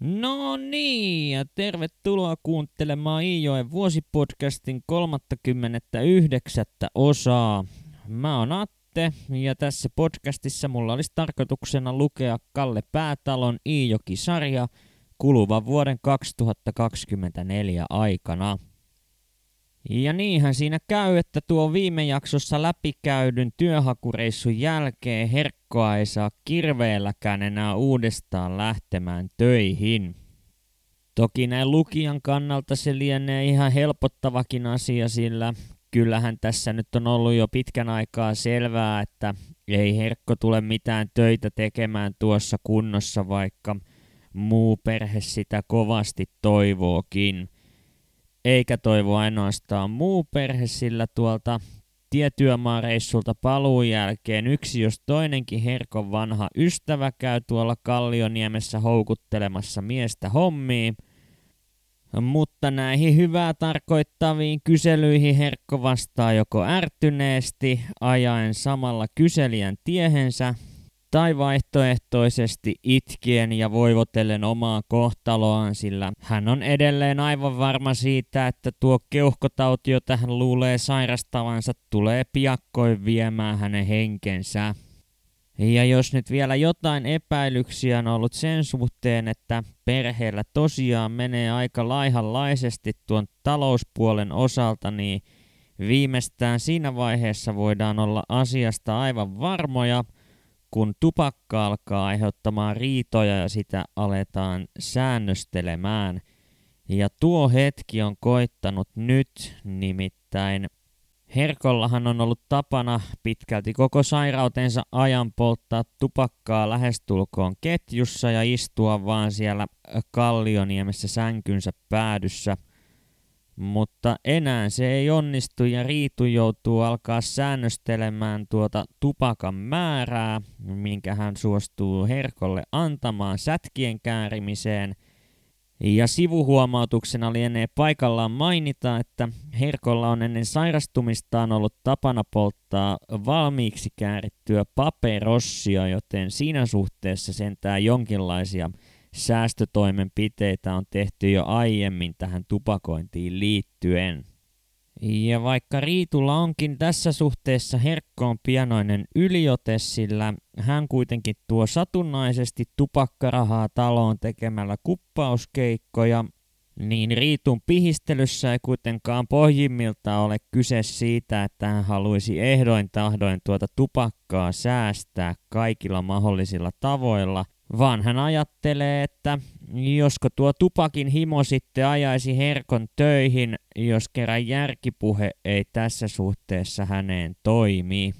No niin, ja tervetuloa kuuntelemaan Iijoen vuosipodcastin 39. osaa. Mä oon Atte, ja tässä podcastissa mulla olisi tarkoituksena lukea Kalle Päätalon Iijoki-sarja kuluvan vuoden 2024 aikana. Ja niinhän siinä käy, että tuo viime jaksossa läpikäydyn työhakureissun jälkeen Herkkoa ei saa kirveelläkään enää uudestaan lähtemään töihin. Toki näin lukijan kannalta se lienee ihan helpottavakin asia, sillä kyllähän tässä nyt on ollut jo pitkän aikaa selvää, että ei Herkko tule mitään töitä tekemään tuossa kunnossa, vaikka muu perhe sitä kovasti toivookin – eikä toivo ainoastaan muu perhe, sillä tuolta tietyömaareissulta paluun jälkeen yksi jos toinenkin Herkon vanha ystävä käy tuolla Kallioniemessä houkuttelemassa miestä hommiin. Mutta näihin hyvää tarkoittaviin kyselyihin Herkko vastaa joko ärtyneesti, ajaen samalla kyselijän tiehensä, tai vaihtoehtoisesti itkien ja voivotellen omaa kohtaloaan, sillä hän on edelleen aivan varma siitä, että tuo keuhkotauti, jota hän luulee sairastavansa, tulee piakkoin viemään hänen henkensä. Ja jos nyt vielä jotain epäilyksiä on ollut sen suhteen, että perheellä tosiaan menee aika laihanlaisesti tuon talouspuolen osalta, niin viimeistään siinä vaiheessa voidaan olla asiasta aivan varmoja – kun tupakka alkaa aiheuttamaan riitoja ja sitä aletaan säännöstelemään. Ja tuo hetki on koittanut nyt, nimittäin Herkollahan on ollut tapana pitkälti koko sairautensa ajan polttaa tupakkaa lähestulkoon ketjussa ja istua vaan siellä Kallioniemessä sänkynsä päädyssä – mutta enää se ei onnistu ja Riitu joutuu alkaa säännöstelemään tuota tupakan määrää, minkä hän suostuu Herkolle antamaan sätkien käärimiseen. Ja sivuhuomautuksena lienee paikallaan mainita, että Herkolla on ennen sairastumistaan ollut tapana polttaa valmiiksi käärittyä paperossia, joten siinä suhteessa sentään jonkinlaisia säästötoimenpiteitä on tehty jo aiemmin tähän tupakointiin liittyen. Ja vaikka Riitulla onkin tässä suhteessa herkkoon pianoinen yliote, sillä hän kuitenkin tuo satunnaisesti tupakkarahaa taloon tekemällä kuppauskeikkoja, niin Riitun pihistelyssä ei kuitenkaan pohjimmilta ole kyse siitä, että hän haluaisi ehdoin tahdoin tuota tupakkaa säästää kaikilla mahdollisilla tavoilla – vaan hän ajattelee, että josko tuo tupakin himo sitten ajaisi Herkon töihin, jos kerran järkipuhe ei tässä suhteessa häneen toimi.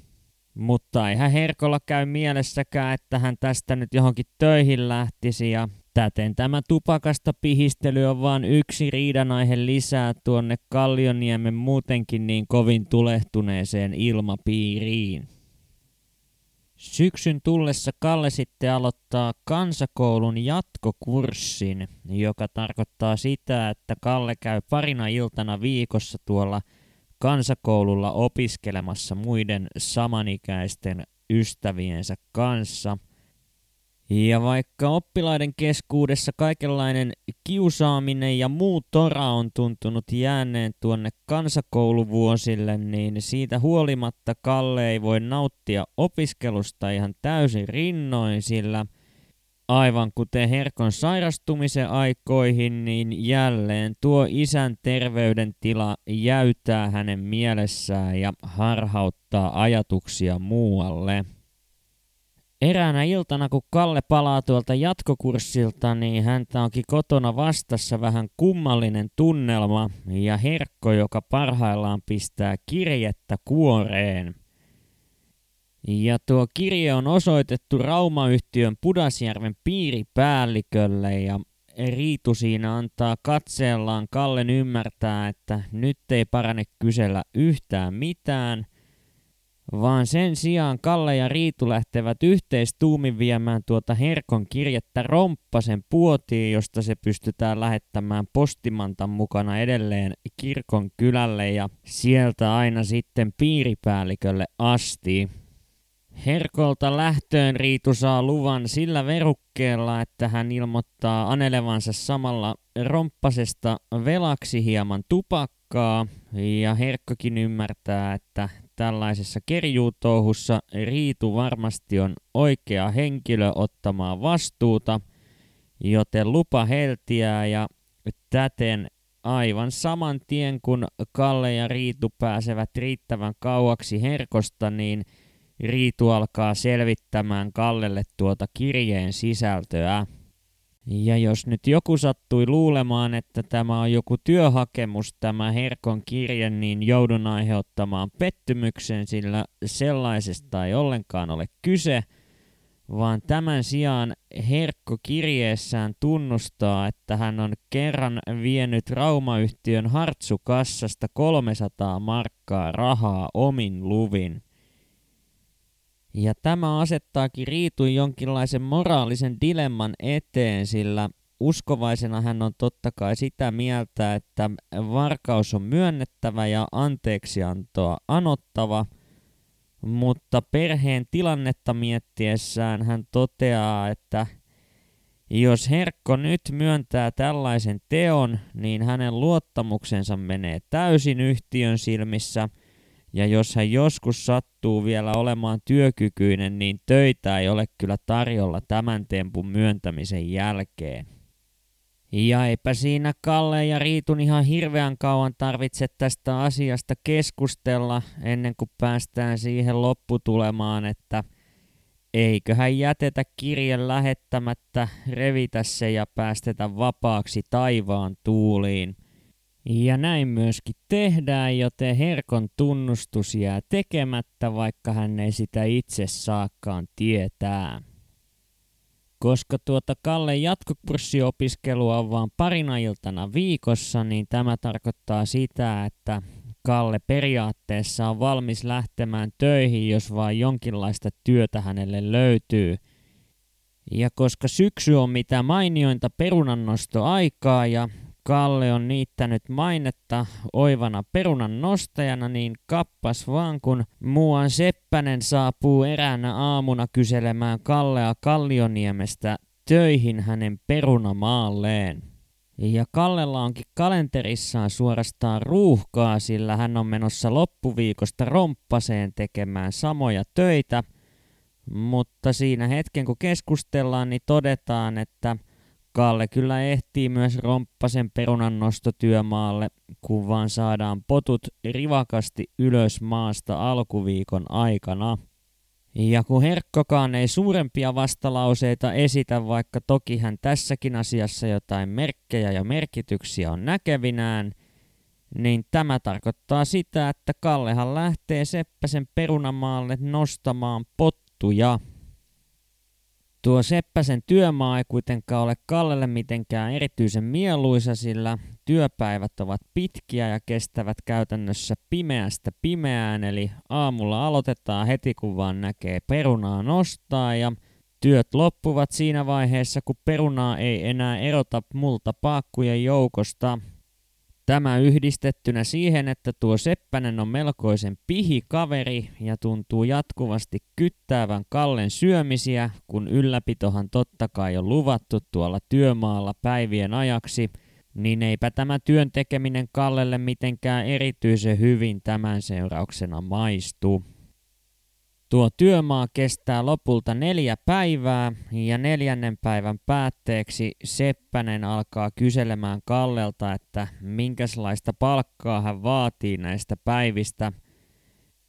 Mutta eihän Herkolla käy mielessäkään, että hän tästä nyt johonkin töihin lähtisi ja täten tämä tupakasta pihistely on vain yksi riidanaihe lisää tuonne Kallioniemen muutenkin niin kovin tulehtuneeseen ilmapiiriin. Syksyn tullessa Kalle sitten aloittaa kansakoulun jatkokurssin, joka tarkoittaa sitä, että Kalle käy parina iltana viikossa tuolla kansakoululla opiskelemassa muiden samanikäisten ystäviensä kanssa – ja vaikka oppilaiden keskuudessa kaikenlainen kiusaaminen ja muu tora on tuntunut jääneen tuonne kansakouluvuosille, niin siitä huolimatta Kalle ei voi nauttia opiskelusta ihan täysin rinnoin, sillä aivan kuten Herkon sairastumisen aikoihin, niin jälleen tuo isän terveydentila jäytää hänen mielessään ja harhauttaa ajatuksia muualle. Eräänä iltana, kun Kalle palaa tuolta jatkokurssilta, niin häntä onkin kotona vastassa vähän kummallinen tunnelma ja Herkko, joka parhaillaan pistää kirjettä kuoreen. Ja tuo kirje on osoitettu Raumayhtiön Pudasjärven piiripäällikölle ja Riitu siinä antaa katseellaan Kallen ymmärtää, että nyt ei parane kysellä yhtään mitään – vaan sen sijaan Kalle ja Riitu lähtevät yhteistuumin viemään tuota Herkon kirjettä Romppasen puotiin, josta se pystytään lähettämään postimantan mukana edelleen kirkon kylälle ja sieltä aina sitten piiripäällikölle asti. Herkolta lähtöön Riitu saa luvan sillä verukkeella, että hän ilmoittaa anelevansa samalla romppasesta velaksi hieman tupakkaa, ja Herkkokin ymmärtää, että tällaisessa kerjuutouhussa Riitu varmasti on oikea henkilö ottamaan vastuuta, joten lupa heltiää ja täten aivan saman tien kun Kalle ja Riitu pääsevät riittävän kauaksi Herkosta, niin – Riitu alkaa selvittämään Kallelle tuota kirjeen sisältöä. Ja jos nyt joku sattui luulemaan, että tämä on joku työhakemus, tämä Herkon kirje, niin joudun aiheuttamaan pettymyksen, sillä sellaisesta ei ollenkaan ole kyse, vaan tämän sijaan Herkko kirjeessään tunnustaa, että hän on kerran vienyt Raumayhtiön Hartsukassasta 300 markkaa rahaa omin luvin. Ja tämä asettaakin Riitun jonkinlaisen moraalisen dilemman eteen, sillä uskovaisena hän on totta kai sitä mieltä, että varkaus on myönnettävä ja anteeksiantoa anottava, mutta perheen tilannetta miettiessään hän toteaa, että jos Herkko nyt myöntää tällaisen teon, niin hänen luottamuksensa menee täysin yhtiön silmissä – ja jos hän joskus sattuu vielä olemaan työkykyinen, niin töitä ei ole kyllä tarjolla tämän tempun myöntämisen jälkeen. Ja eipä siinä Kalle ja Riitun ihan hirveän kauan tarvitse tästä asiasta keskustella ennen kuin päästään siihen lopputulemaan, että eiköhän jätetä kirjan lähettämättä, revitä se ja päästetä vapaaksi taivaan tuuliin – ja näin myöskin tehdään, joten Herkon tunnustus jää tekemättä, vaikka hän ei sitä itse saakkaan tietää. Koska tuota Kalle jatkokurssiopiskelua on vain parina iltana viikossa, niin tämä tarkoittaa sitä, että Kalle periaatteessa on valmis lähtemään töihin, jos vain jonkinlaista työtä hänelle löytyy. Ja koska syksy on mitä mainiointa perunannostoaikaa ja Kalle on niittänyt mainetta oivana perunan nostajana, niin kappas vaan kun muuan Seppänen saapuu eräänä aamuna kyselemään Kallea Kallioniemestä töihin hänen perunamaalleen. Ja Kallella onkin kalenterissaan suorastaan ruuhkaa, sillä hän on menossa loppuviikosta romppaseen tekemään samoja töitä. Mutta siinä hetken kun keskustellaan, niin todetaan, että – Kalle kyllä ehtii myös romppasen perunan nostotyömaalle, kun vaan saadaan potut rivakasti ylös maasta alkuviikon aikana. Ja kun Herkkokaan ei suurempia vastalauseita esitä, vaikka toki hän tässäkin asiassa jotain merkkejä ja merkityksiä on näkevinään, niin tämä tarkoittaa sitä, että Kallehan lähtee Seppäsen perunamaalle nostamaan pottuja. Tuo Seppäsen työmaa ei kuitenkaan ole Kallelle mitenkään erityisen mieluisa, sillä työpäivät ovat pitkiä ja kestävät käytännössä pimeästä pimeään, eli aamulla aloitetaan heti kun vaan näkee perunaa nostaa ja työt loppuvat siinä vaiheessa, kun perunaa ei enää erota multa paakkujen joukosta, Tämä yhdistettynä siihen, että tuo Seppänen on melkoisen kaveri ja tuntuu jatkuvasti kyttäävän Kallen syömisiä, kun ylläpitohan totta kai on luvattu tuolla työmaalla päivien ajaksi, niin eipä tämä työn tekeminen Kallelle mitenkään erityisen hyvin tämän seurauksena maistu. Tuo työmaa kestää lopulta neljä päivää ja neljännen päivän päätteeksi Seppänen alkaa kyselemään Kallelta, että minkälaista palkkaa hän vaatii näistä päivistä.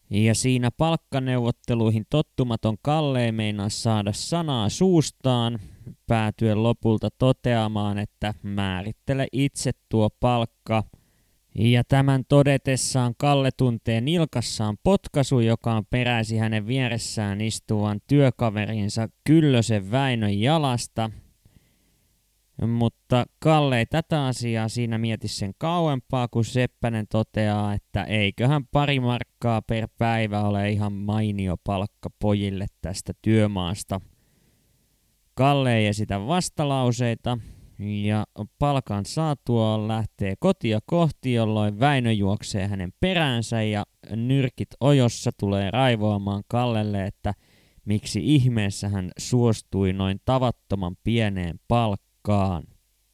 Ja siinä palkkaneuvotteluihin tottumaton Kalle ei meinaa saada sanaa suustaan, päätyen lopulta toteamaan, että määrittele itse tuo palkka – ja tämän todetessaan Kalle tuntee nilkassaan potkaisu, joka on peräisi hänen vieressään istuvan työkaverinsa Kyllösen Väinön jalasta. Mutta Kalle ei tätä asiaa siinä mieti sen kauempaa, kun Seppänen toteaa, että eiköhän pari markkaa per päivä ole ihan mainio palkka pojille tästä työmaasta. Kalle ei esitä vastalauseita, ja palkan saatua lähtee kotia kohti, jolloin Väinö juoksee hänen peräänsä ja nyrkit ojossa tulee raivoamaan Kallelle, että miksi ihmeessä hän suostui noin tavattoman pieneen palkkaan.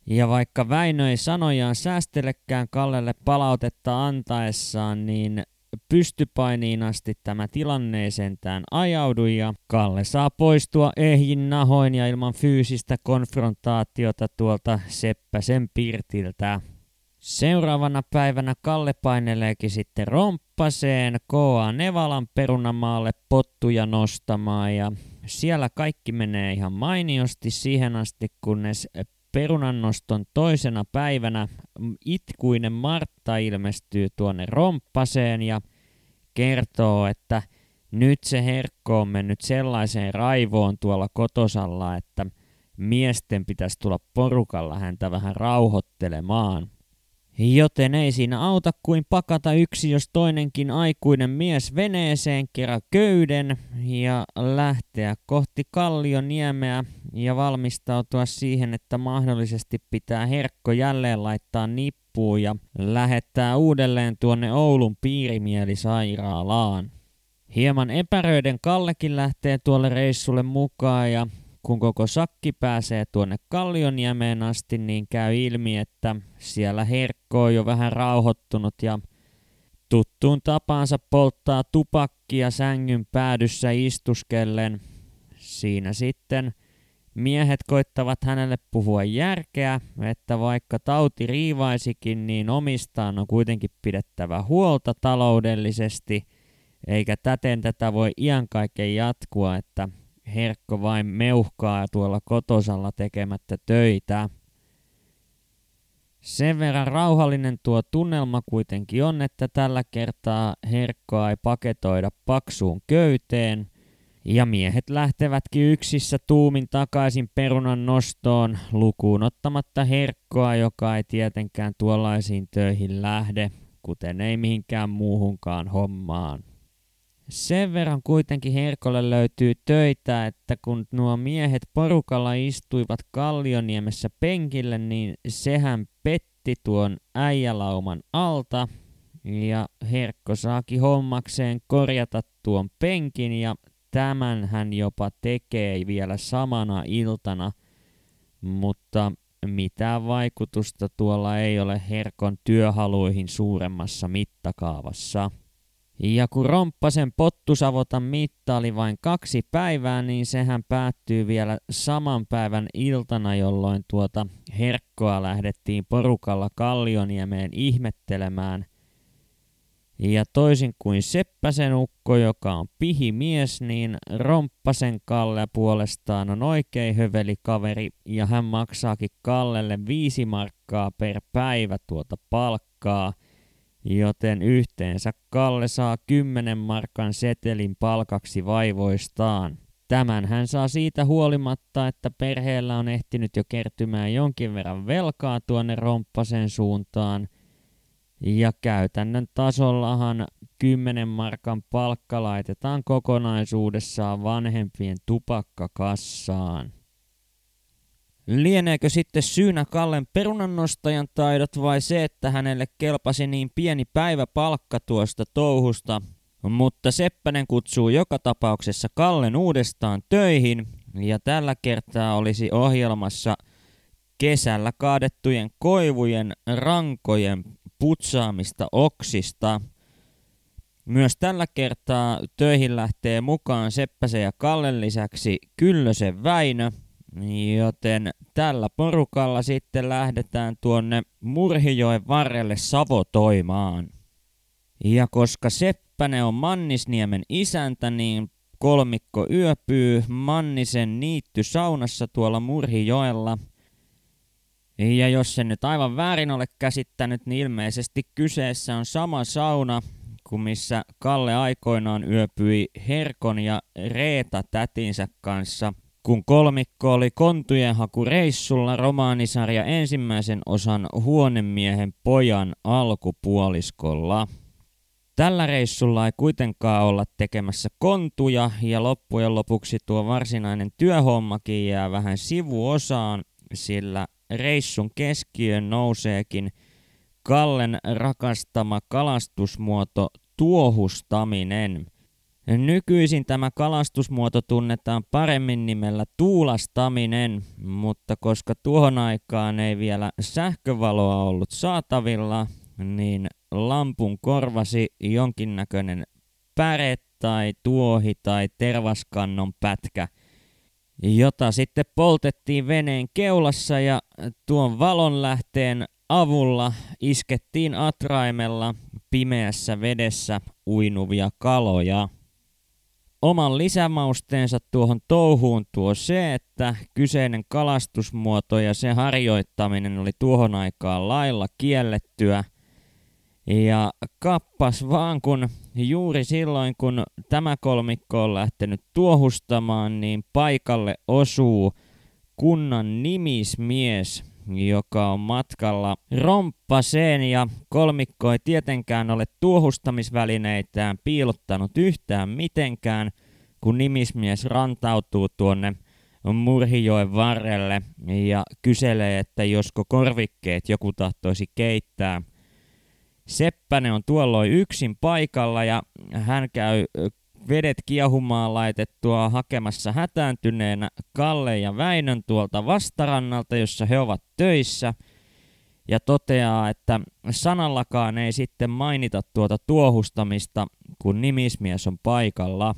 Ja vaikka Väinö ei sanojaan säästelekään Kallelle palautetta antaessaan, niin pystypainiin asti tämä tilanne sentään ajaudu ja Kalle saa poistua ehjin nahoin ja ilman fyysistä konfrontaatiota tuolta Seppäsen pirtiltä. Seuraavana päivänä Kalle paineleekin sitten romppaseen K.A. Nevalan perunamaalle pottuja nostamaan ja siellä kaikki menee ihan mainiosti siihen asti, kunnes perunannoston toisena päivänä itkuinen Martta ilmestyy tuonne romppaseen ja kertoo, että nyt se herkko on mennyt sellaiseen raivoon tuolla kotosalla, että miesten pitäisi tulla porukalla häntä vähän rauhoittelemaan. Joten ei siinä auta kuin pakata yksi jos toinenkin aikuinen mies veneeseen kerran köyden ja lähteä kohti Kallioniemeä ja valmistautua siihen, että mahdollisesti pitää herkko jälleen laittaa nippuun ja lähettää uudelleen tuonne Oulun piirimielisairaalaan. Hieman epäröiden Kallekin lähtee tuolle reissulle mukaan ja kun koko sakki pääsee tuonne Kallioniemeen asti, niin käy ilmi, että siellä Herkko on jo vähän rauhoittunut ja tuttuun tapaansa polttaa tupakkia sängyn päädyssä istuskellen. Siinä sitten miehet koittavat hänelle puhua järkeä, että vaikka tauti riivaisikin, niin omistaan on kuitenkin pidettävä huolta taloudellisesti, eikä täten tätä voi iankaikeen jatkua, että Herkko vain meuhkaa tuolla kotosalla tekemättä töitä. Sen verran rauhallinen tuo tunnelma kuitenkin on, että tällä kertaa Herkkoa ei paketoida paksuun köyteen, ja miehet lähtevätkin yksissä tuumin takaisin perunan nostoon, lukuun ottamatta Herkkoa, joka ei tietenkään tuollaisiin töihin lähde, kuten ei mihinkään muuhunkaan hommaan. Sen verran kuitenkin Herkolle löytyy töitä, että kun nuo miehet porukalla istuivat Kallioniemessä penkille, niin sehän petti tuon äijälauman alta. Ja Herkko saakin hommakseen korjata tuon penkin ja tämän hän jopa tekee vielä samana iltana. Mutta mitään vaikutusta tuolla ei ole Herkon työhaluihin suuremmassa mittakaavassa. Ja kun Romppasen pottusavotan mitta oli vain kaksi päivää, niin sehän päättyy vielä saman päivän iltana, jolloin tuota herkkoa lähdettiin porukalla Kallioniemeen ihmettelemään. Ja toisin kuin Seppäsen ukko, joka on pihimies, niin Romppasen Kalle puolestaan on oikein höveli kaveri ja hän maksaakin Kallelle viisi markkaa per päivä tuota palkkaa – joten yhteensä Kalle saa 10 markan setelin palkaksi vaivoistaan. Tämän hän saa siitä huolimatta, että perheellä on ehtinyt jo kertymään jonkin verran velkaa tuonne romppasen suuntaan. Ja käytännön tasollahan 10 markan palkka laitetaan kokonaisuudessaan vanhempien tupakkakassaan. Lieneekö sitten syynä Kallen perunannostajan taidot vai se, että hänelle kelpasi niin pieni päivä palkka tuosta touhusta? Mutta Seppänen kutsuu joka tapauksessa Kallen uudestaan töihin ja tällä kertaa olisi ohjelmassa kesällä kaadettujen koivujen rankojen putsaamista oksista. Myös tällä kertaa töihin lähtee mukaan Seppäsen ja Kallen lisäksi Kyllösen Väinö – Joten tällä porukalla sitten lähdetään tuonne Murhijoen varrelle savotoimaan. Ja koska Seppänen on Mannisniemen isäntä, niin kolmikko yöpyy Mannisen niitty saunassa tuolla Murhijoella. Ja jos se nyt aivan väärin ole käsittänyt, niin ilmeisesti kyseessä on sama sauna kuin missä Kalle aikoinaan yöpyi Herkon ja Reeta tätinsä kanssa – kun kolmikko oli kontujen hakureissulla romaanisarja ensimmäisen osan huonemiehen pojan alkupuoliskolla. Tällä reissulla ei kuitenkaan olla tekemässä kontuja ja loppujen lopuksi tuo varsinainen työhommakin jää vähän sivuosaan, sillä reissun keskiön nouseekin Kallen rakastama kalastusmuoto tuohustaminen – Nykyisin tämä kalastusmuoto tunnetaan paremmin nimellä tuulastaminen, mutta koska tuohon aikaan ei vielä sähkövaloa ollut saatavilla, niin lampun korvasi jonkinnäköinen päre tai tuohi tai tervaskannon pätkä, jota sitten poltettiin veneen keulassa ja tuon valonlähteen avulla iskettiin atraimella pimeässä vedessä uinuvia kaloja. Oman lisämausteensa tuohon touhuun tuo se, että kyseinen kalastusmuoto ja se harjoittaminen oli tuohon aikaan lailla kiellettyä. Ja kappas vaan, kun juuri silloin kun tämä kolmikko on lähtenyt tuohustamaan, niin paikalle osuu kunnan nimismies, joka on matkalla romppaseen ja kolmikko ei tietenkään ole tuohustamisvälineitään piilottanut yhtään mitenkään, kun nimismies rantautuu tuonne Murhijoen varrelle ja kyselee, että josko korvikkeet joku tahtoisi keittää. Seppänen on tuolloin yksin paikalla ja hän käy vedet kiehumaan laitettua hakemassa hätääntyneenä Kalle ja Väinön tuolta vastarannalta, jossa he ovat töissä, ja toteaa, että sanallakaan ei sitten mainita tuota tuohustamista, kun nimismies on paikalla.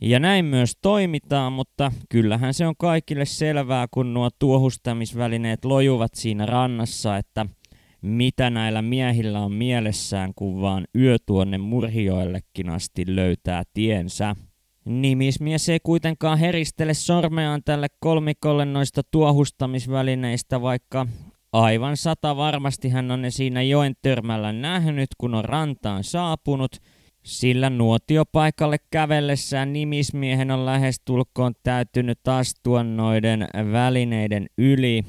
Ja näin myös toimitaan, mutta kyllähän se on kaikille selvää, kun nuo tuohustamisvälineet lojuvat siinä rannassa, että – mitä näillä miehillä on mielessään, kun vaan yö tuonne Murhioillekin asti löytää tiensä. Nimismies ei kuitenkaan heristele sormeaan tälle kolmikolle noista tuohustamisvälineistä, vaikka aivan sata varmasti hän on ne siinä joen törmällä nähnyt, kun on rantaan saapunut, sillä nuotiopaikalle kävellessään nimismiehen on lähestulkoon täytynyt astua noiden välineiden yli,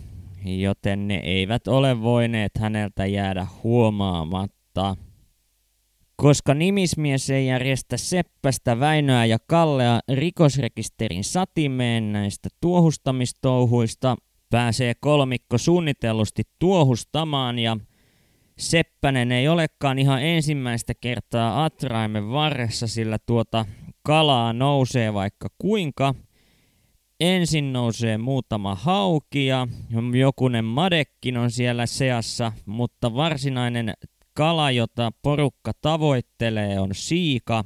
joten ne eivät ole voineet häneltä jäädä huomaamatta. Koska nimismies ei järjestä Seppästä, Väinöä ja Kallea rikosrekisterin satimeen näistä tuohustamistouhuista, pääsee kolmikko suunnitellusti tuohustamaan ja Seppänen ei olekaan ihan ensimmäistä kertaa atraimen varressa, sillä tuota kalaa nousee vaikka kuinka – Ensin nousee muutama hauki ja jokunen madekkin on siellä seassa, mutta varsinainen kala, jota porukka tavoittelee, on siika.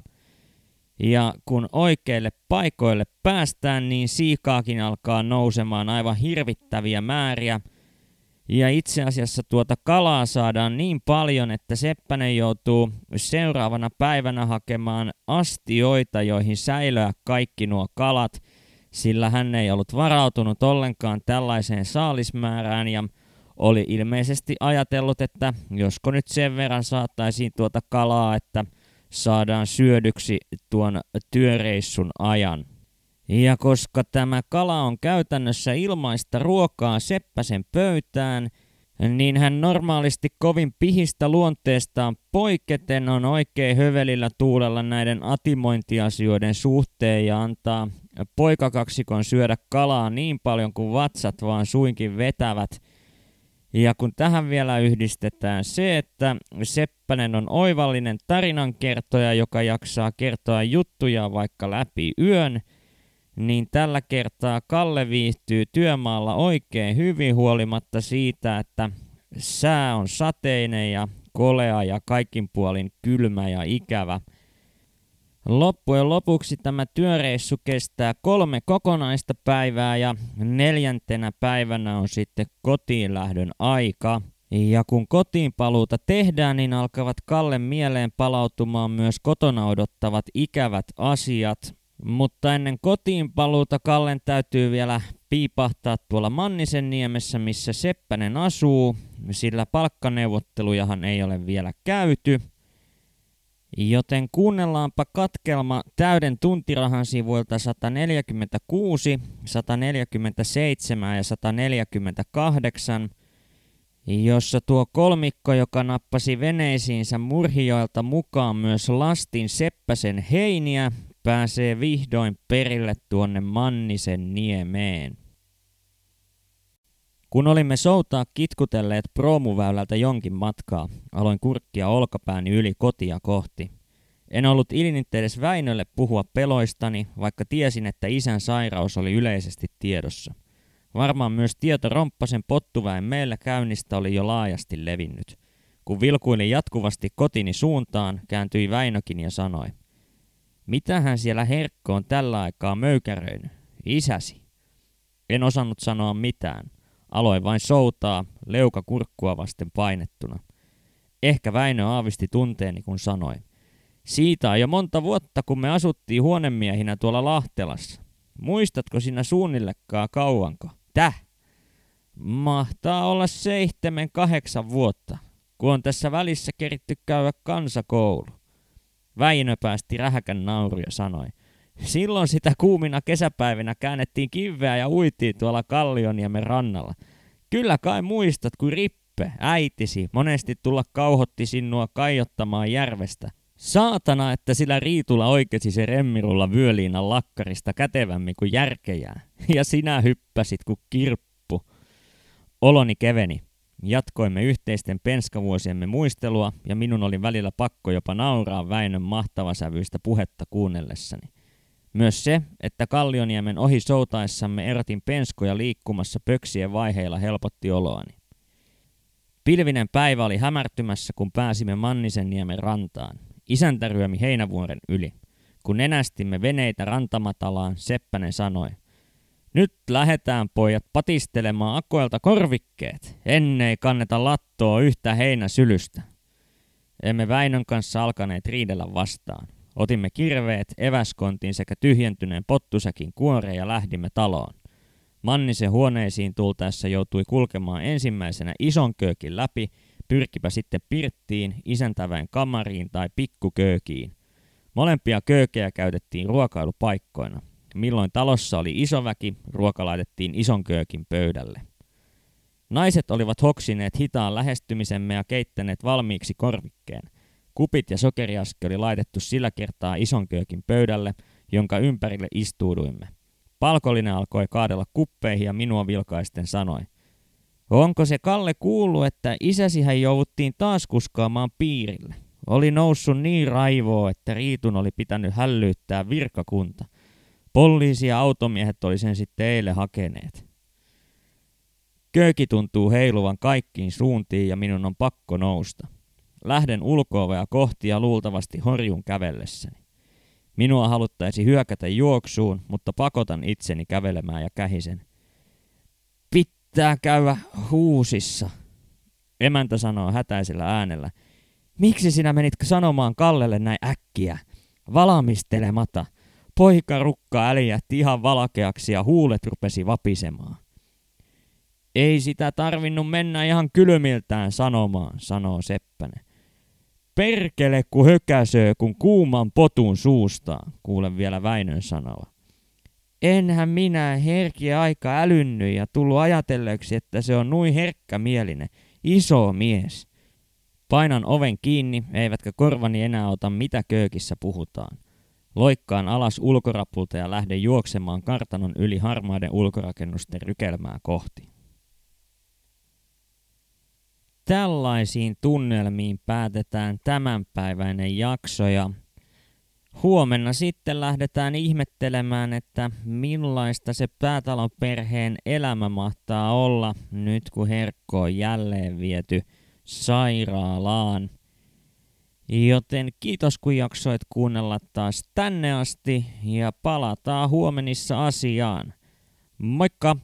Ja kun oikeille paikoille päästään, niin siikaakin alkaa nousemaan aivan hirvittäviä määriä. Ja itse asiassa tuota kalaa saadaan niin paljon, että Seppänen joutuu seuraavana päivänä hakemaan astioita, joihin säilöä kaikki nuo kalat – sillä hän ei ollut varautunut ollenkaan tällaiseen saalismäärään ja oli ilmeisesti ajatellut, että josko nyt sen verran saattaisiin tuota kalaa, että saadaan syödyksi tuon työreissun ajan. Ja koska tämä kala on käytännössä ilmaista ruokaa Seppäsen pöytään, niin hän normaalisti kovin pihistä luonteestaan poiketen on oikein hövelillä tuulella näiden atimointiasioiden suhteen ja antaa poikakaksikon syödä kalaa niin paljon kuin vatsat vaan suinkin vetävät. Ja kun tähän vielä yhdistetään se, että Seppänen on oivallinen tarinankertoja, joka jaksaa kertoa juttuja vaikka läpi yön, niin tällä kertaa Kalle viihtyy työmaalla oikein hyvin huolimatta siitä, että sää on sateinen ja kolea ja kaikin puolin kylmä ja ikävä – Loppujen lopuksi tämä työreissu kestää kolme kokonaista päivää ja neljäntenä päivänä on sitten kotiin lähdön aika. Ja kun kotiin paluuta tehdään, niin alkavat Kalle mieleen palautumaan myös kotona odottavat ikävät asiat. Mutta ennen kotiin paluuta Kallen täytyy vielä piipahtaa tuolla Mannisen niemessä, missä Seppänen asuu, sillä palkkaneuvottelujahan ei ole vielä käyty – Joten kuunnellaanpa katkelma täyden tuntirahan sivuilta 146, 147 ja 148, jossa tuo kolmikko, joka nappasi veneisiinsä Murhijoilta mukaan myös lastin Seppäsen heiniä, pääsee vihdoin perille tuonne Mannisen niemeen. Kun olimme soutaa kitkutelleet proomuväylältä jonkin matkaa, aloin kurkkia olkapääni yli kotia kohti. En ollut ilinitte edes Väinölle puhua peloistani, vaikka tiesin, että isän sairaus oli yleisesti tiedossa. Varmaan myös tieto Romppasen pottuväen meillä käynnistä oli jo laajasti levinnyt. Kun vilkuilin jatkuvasti kotini suuntaan, kääntyi Väinökin ja sanoi. Mitähän siellä Herkko on tällä aikaa möykäröinyt? Isäsi. En osannut sanoa mitään. Aloin vain soutaa, leuka kurkkua vasten painettuna. Ehkä Väinö aavisti tunteeni, kun sanoi. Siitä on jo monta vuotta, kun me asuttiin huonemiehinä tuolla Lahtelassa. Muistatko sinä suunnillekaan kauanko? Täh? Mahtaa olla seitsemän kahdeksan vuotta, kun on tässä välissä keritty käydä kansakoulu. Väinö päästi rähäkän nauru ja sanoi, silloin sitä kuumina kesäpäivinä käännettiin kiveä ja uitiin tuolla Kallioniemen rannalla. Kyllä kai muistat, kun Rippe, äitisi, monesti tulla kauhotti sinua kaiottamaan järvestä. Saatana, että sillä Riitulla oikeesi se remmirulla vyöliinan lakkarista kätevämmin kuin järkejää. Ja sinä hyppäsit kuin kirppu. Oloni keveni. Jatkoimme yhteisten penskavuosiemme muistelua ja minun oli välillä pakko jopa nauraa Väinön mahtavasävyistä puhetta kuunnellessani. Myös se, että Kallioniemen ohi soutaessamme erotin penskoja liikkumassa pöksien vaiheilla helpotti oloani. Pilvinen päivä oli hämärtymässä, kun pääsimme Mannisenniemen rantaan. Isäntä ryömi heinävuoren yli. Kun nenästimme veneitä rantamatalaan, Seppänen sanoi, nyt lähetään pojat patistelemaan akoilta korvikkeet, ennei kanneta lattoa yhtä heinäsylystä. Emme Väinön kanssa alkaneet riidellä vastaan. Otimme kirveet, eväskontin sekä tyhjentyneen pottusäkin kuoreen ja lähdimme taloon. Mannisen huoneisiin tultaessa joutui kulkemaan ensimmäisenä ison köökin läpi, pyrkipä sitten pirttiin, isäntäväen kamariin tai pikkuköökiin. Molempia köökejä käytettiin ruokailupaikkoina. Milloin talossa oli iso väki, ruoka laitettiin ison köökin pöydälle. Naiset olivat hoksineet hitaan lähestymisemme ja keittäneet valmiiksi korvikkeen. Kupit ja sokeriaski oli laitettu sillä kertaa ison köökin pöydälle, jonka ympärille istuuduimme. Palkollinen alkoi kaadella kuppeihin ja minua vilkaisten sanoi. Onko se Kalle kuullut, että isäsihän jouduttiin taas kuskaamaan piirille? Oli noussut niin raivoa, että Riitun oli pitänyt hällyyttää virkakunta. Poliisi ja automiehet oli sen sitten eilen hakeneet. Kööki tuntuu heiluvan kaikkiin suuntiin ja minun on pakko nousta. Lähden ulkoovea kohti ja luultavasti horjun kävellessäni. Minua haluttaisi hyökätä juoksuun, mutta pakotan itseni kävelemään ja kähisen. Pitää käydä huusissa, emäntä sanoo hätäisellä äänellä. Miksi sinä menit sanomaan Kallelle näin äkkiä? Valmistelematta. Poika rukka älijätti ihan valkeaksi ja huulet rupesi vapisemaan. Ei sitä tarvinnut mennä ihan kylmiltään sanomaan, sanoo Seppänen. Perkele, ku hökäsöö, kun kuuman potun suustaan, kuulen vielä Väinön sanova. Enhän minä herkiä aika älynny ja tullut ajatelleeksi, että se on nui herkkämielinen, iso mies. Painan oven kiinni, eivätkä korvani enää ota mitä köökissä puhutaan. Loikkaan alas ulkorapulta ja lähden juoksemaan kartanon yli harmaiden ulkorakennusten rykelmää kohti. Tällaisiin tunnelmiin päätetään tämänpäiväinen jakso ja huomenna sitten lähdetään ihmettelemään, että millaista se päätalon perheen elämä mahtaa olla nyt kun Herkko on jälleen viety sairaalaan. Joten kiitos kun jaksoit kuunnella taas tänne asti ja palataan huomenissa asiaan. Moikka!